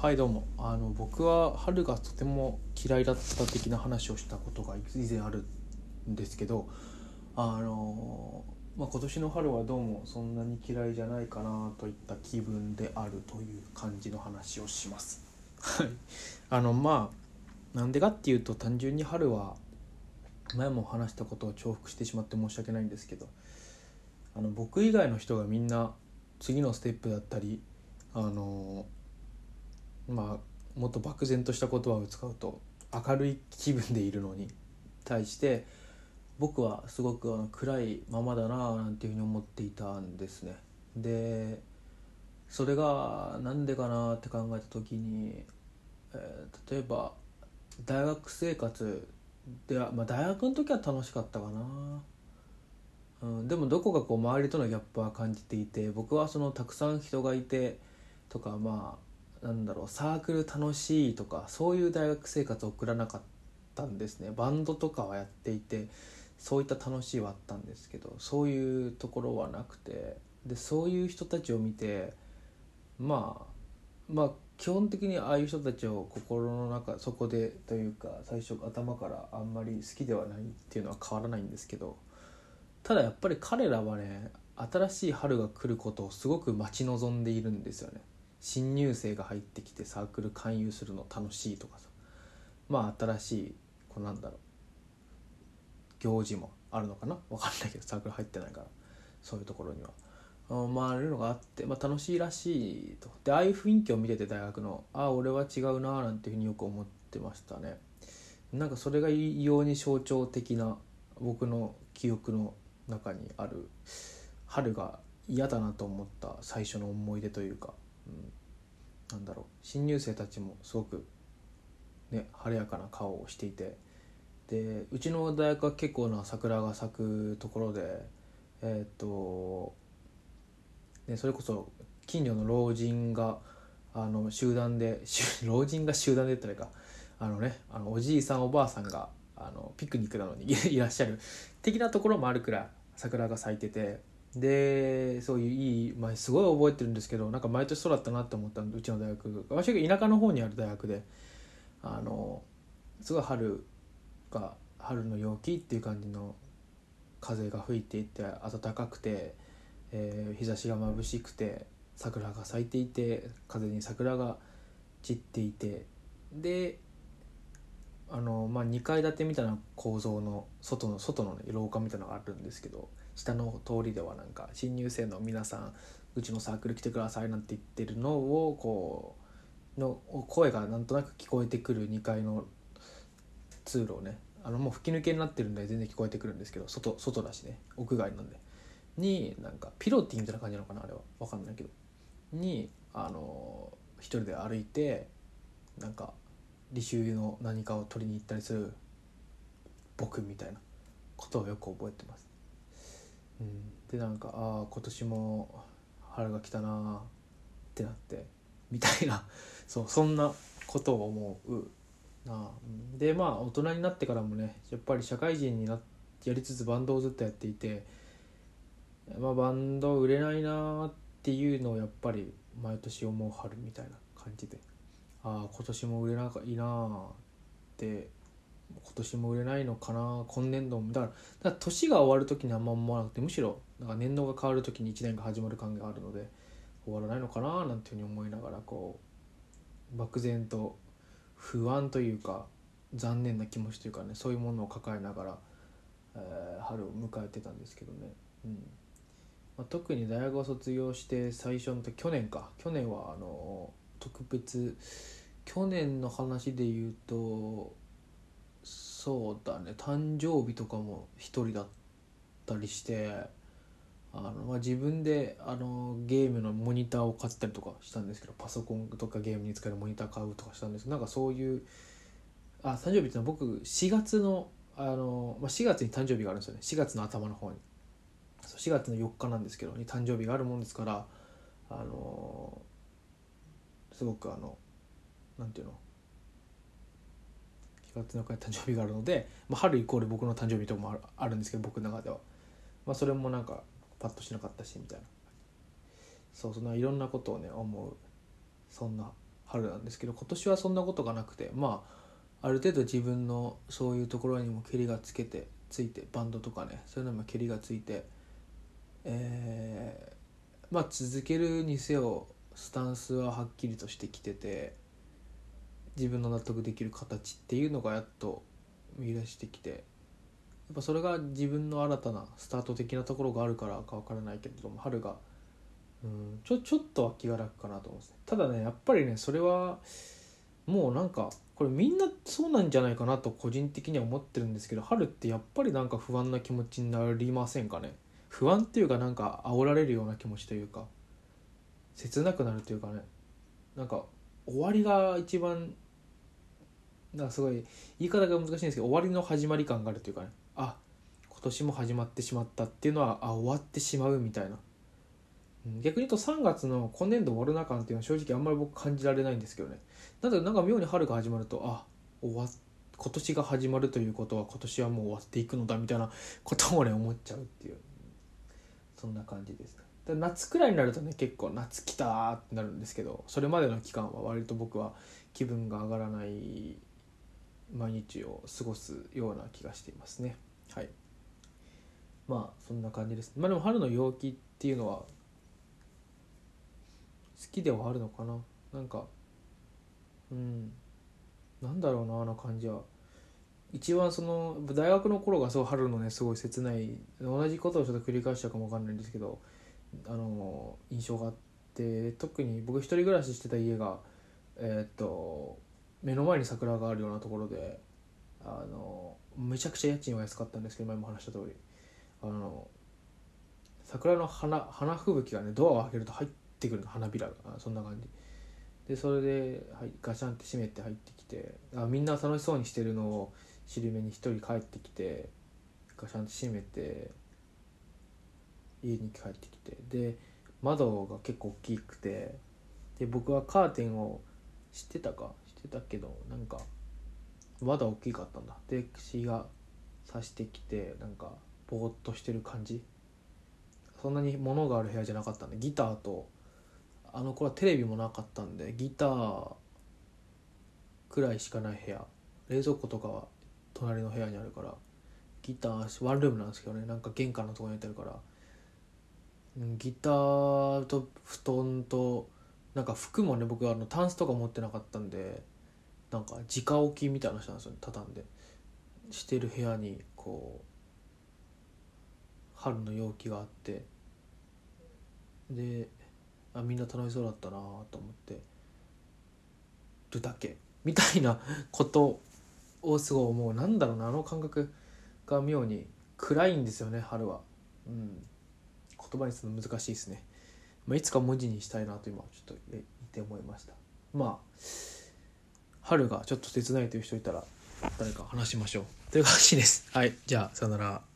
はいどうもあの僕は春がとても嫌いだった的な話をしたことが以前あるんですけどあの、まあ、今年の春はどうもそんなに嫌いじゃないかなといった気分であるという感じの話をします。はいあのまあなんでかっていうと単純に春は前も話したことを重複してしまって申し訳ないんですけどあの僕以外の人がみんな次のステップだったりあのまあもっと漠然とした言葉を使うと明るい気分でいるのに対して僕はすごく暗いままだななんていうふうに思っていたんですね。でそれがなんでかなって考えた時に、えー、例えば大学生活では、まあ、大学の時は楽しかったかな。うん、でもどこかこう周りとのギャップは感じていて僕はそのたくさん人がいてとかまあなんだろうサークル楽しいとかそういう大学生活を送らなかったんですね。バンドとかはやっていてそういった楽しいはあったんですけどそういうところはなくて。でそういう人たちを見てまあまあ基本的にああいう人たちを心の中そこでというか最初頭からあんまり好きではないっていうのは変わらないんですけどただやっぱり彼らはね新しい春が来ることをすごく待ち望んでいるんですよね。新入生が入ってきてサークル勧誘するの楽しいとかさ。まあ新しいこうなんだろう。行事もあるのかな？分かんないけどサークル入ってないから。そういうところには。まあ、あるのがあって、まあ、楽しいらしいと。でああいう雰囲気を見てて大学のああ俺は違うななんていうふうによく思ってましたね。なんかそれが異様に象徴的な僕の記憶の中にある。春が嫌だなと思った最初の思い出というか、なんだろう。新入生たちもすごくね晴れやかな顔をしていて。でうちの大学は結構な桜が咲くところでえっ、とでそれこそ近所の老人があの集団で 老人が集団で言ったらいいか。あのねあのおじいさんおばあさんがあのピクニックなのに いらっしゃる的なところもあるくらい桜が咲いてて。でそういういい、まあ、すごい覚えてるんですけどなんか毎年そうだったなって思ったうちの大学私が田舎の方にある大学であのすごい春が春の陽気っていう感じの風が吹いていて暖かくて、えー、日差しが眩しくて桜が咲いていて風に桜が散っていてであの、まあ、2階建てみたいな構造の外の外の、ね、廊下みたいなのがあるんですけど下の通りではなんか新入生の皆さんうちのサークル来てくださいなんて言ってるのをこうの声がなんとなく聞こえてくる2階の通路をねあのもう吹き抜けになってるんで全然聞こえてくるんですけど外外だしね屋外なんで。になんかピロティみたいな感じなのかなあれは。分かんないけど。にあの一人で歩いてなんか履修の何かを取りに行ったりする僕みたいなことをよく覚えてます。うん、でなんかああ今年も春が来たなってなってみたいな。そうそんなことを思うな。でまあ大人になってからもねやっぱり社会人になやりつつバンドをずっとやっていて、まあ、バンド売れないなっていうのをやっぱり毎年思う春みたいな感じで。ああ今年も売れないなって今年も売れないのかな今年度も。だからだから年が終わる時にあんま思わなくてむしろなんか年度が変わる時に1年が始まる感があるので終わらないのかななんていうふうに思いながらこう漠然と不安というか残念な気持ちというかねそういうものを抱えながら、えー、春を迎えてたんですけどね。うん。まあ、特に大学を卒業して最初の時去年か。去年はあの特別去年の話で言うとそうだね。誕生日とかも一人だったりしてあの、まあ、自分であのゲームのモニターを買ったりとかしたんですけどパソコンとかゲームに使えるモニター買うとかしたんですけどなんかそういうあ誕生日ってのは僕4月のあの、まあ、4月に誕生日があるんですよね。4月の頭の方に。4月の4日なんですけどに誕生日があるもんですからあのすごくあのなんていうの？4月の4日に誕生日があるので、まあ、春イコール僕の誕生日とかもあるんですけど僕の中では、まあ、それもなんかパッとしなかったしみたいな。そうそんないろんなことをね思うそんな春なんですけど今年はそんなことがなくてまあある程度自分のそういうところにもけりがつけてついてバンドとかねそういうのもけりがついてえー、まあ続けるにせよスタンスははっきりとしてきてて自分の納得できる形っていうのがやっと見出してきてやっぱそれが自分の新たなスタート的なところがあるからか分からないけれども春がうんちょちょっとは気が楽かなと思うんですね。ただねやっぱりねそれはもうなんかこれみんなそうなんじゃないかなと個人的には思ってるんですけど春ってやっぱりなんか不安な気持ちになりませんかね？不安っていうかなんか煽られるような気持ちというか。切なくなるというかね。なんか終わりが一番なんかすごい言い方が難しいんですけど終わりの始まり感があるというかね。あ今年も始まってしまったっていうのはあ終わってしまうみたいな。逆に言うと3月の今年度終わるな感っていうのは正直あんまり僕感じられないんですけどね。なのでなんか妙に春が始まるとあ終わ今年が始まるということは今年はもう終わっていくのだみたいなことをね思っちゃうっていう。そんな感じですね。夏くらいになるとね結構夏来たってなるんですけどそれまでの期間は割と僕は気分が上がらない毎日を過ごすような気がしていますね。はい。まあそんな感じです。まあでも春の陽気っていうのは好きではあるのかな。なんかうんなんだろうなあの感じは。一番その大学の頃がそう春のねすごい切ない同じことをちょっと繰り返したかもわかんないんですけどあの印象があって特に僕一人暮らししてた家がえー、っと目の前に桜があるようなところであのめちゃくちゃ家賃は安かったんですけど前も話した通り。あの桜の花花吹雪がねドアを開けると入ってくるの花びらが。そんな感じ。でそれで、はい、ガシャンって閉めて入ってきてあみんな楽しそうにしてるのを尻目に一人帰ってきてガシャンって閉めて家に帰ってきてで窓が結構大きくてで僕はカーテンを知ってたか知ってたけどなんか窓大きかったんだ。で日が差してきてなんかぼーっとしてる感じ。そんなに物がある部屋じゃなかったんでギターとあの頃はテレビもなかったんでギターくらいしかない部屋。冷蔵庫とかは隣の部屋にあるからギターワンルームなんですけどね。なんか玄関のとこに置いてあるからギターと布団となんか服もね僕あのタンスとか持ってなかったんでなんか直置きみたいな人なんですよね畳んで。してる部屋にこう春の陽気があって。であみんな楽しそうだったなと思って。るだけ。みたいな ことをすごい思う。なんだろうなあの感覚が妙に。暗いんですよね春は。うん。言葉にするの難しいですね、まあ、いつか文字にしたいなと今ちょっと言って思いました。まあ春がちょっと切ないという人いたら誰か話しましょう。という話です。はいじゃあさよなら。